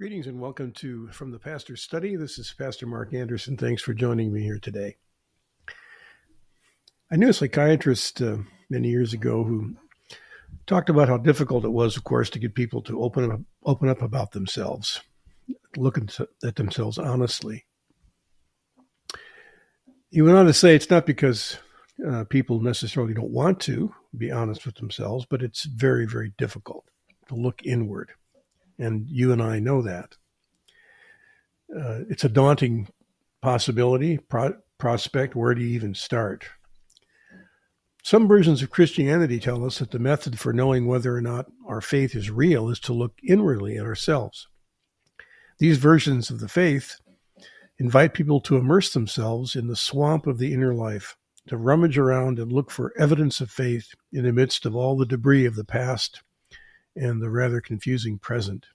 Greetings and welcome to From the Pastor's Study. This is Pastor Mark Anderson. Thanks for joining me here today. I knew a psychiatrist uh, many years ago who talked about how difficult it was, of course, to get people to open up, open up about themselves, look at themselves honestly. He went on to say it's not because uh, people necessarily don't want to be honest with themselves, but it's very, very difficult to look inward and you and I know that. Uh, it's a daunting possibility, pro- prospect. Where do you even start? Some versions of Christianity tell us that the method for knowing whether or not our faith is real is to look inwardly at ourselves. These versions of the faith invite people to immerse themselves in the swamp of the inner life, to rummage around and look for evidence of faith in the midst of all the debris of the past and the rather confusing present.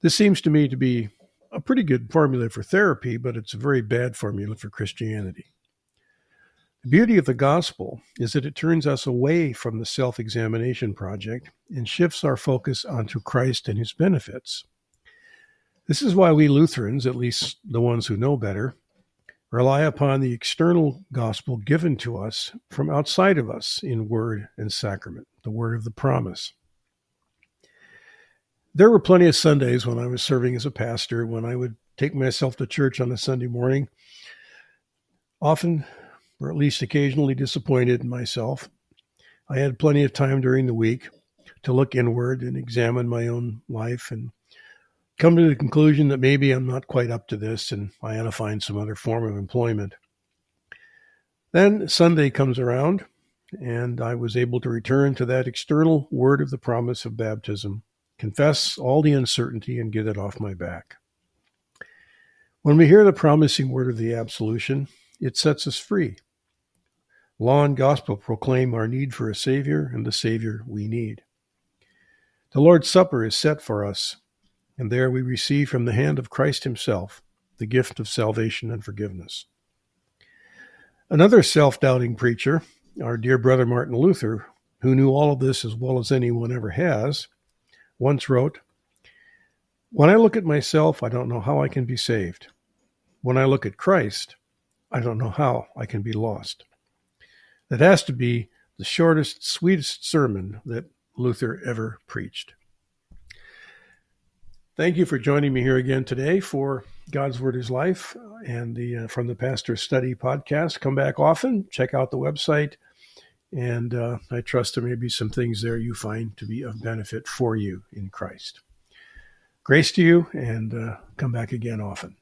This seems to me to be a pretty good formula for therapy, but it's a very bad formula for Christianity. The beauty of the gospel is that it turns us away from the self examination project and shifts our focus onto Christ and his benefits. This is why we Lutherans, at least the ones who know better, rely upon the external gospel given to us from outside of us in word and sacrament, the word of the promise. There were plenty of Sundays when I was serving as a pastor when I would take myself to church on a Sunday morning, often, or at least occasionally, disappointed in myself. I had plenty of time during the week to look inward and examine my own life and come to the conclusion that maybe I'm not quite up to this and I ought to find some other form of employment. Then Sunday comes around, and I was able to return to that external word of the promise of baptism confess all the uncertainty, and get it off my back. When we hear the promising word of the absolution, it sets us free. Law and gospel proclaim our need for a Savior and the Savior we need. The Lord's Supper is set for us, and there we receive from the hand of Christ Himself the gift of salvation and forgiveness. Another self doubting preacher, our dear brother Martin Luther, who knew all of this as well as anyone ever has, once wrote, When I look at myself, I don't know how I can be saved. When I look at Christ, I don't know how I can be lost. That has to be the shortest, sweetest sermon that Luther ever preached. Thank you for joining me here again today for God's Word is Life and the uh, From the Pastor Study podcast. Come back often, check out the website, and uh, I trust there may be some things there you find to be of benefit for you in Christ. Grace to you, and uh, come back again often.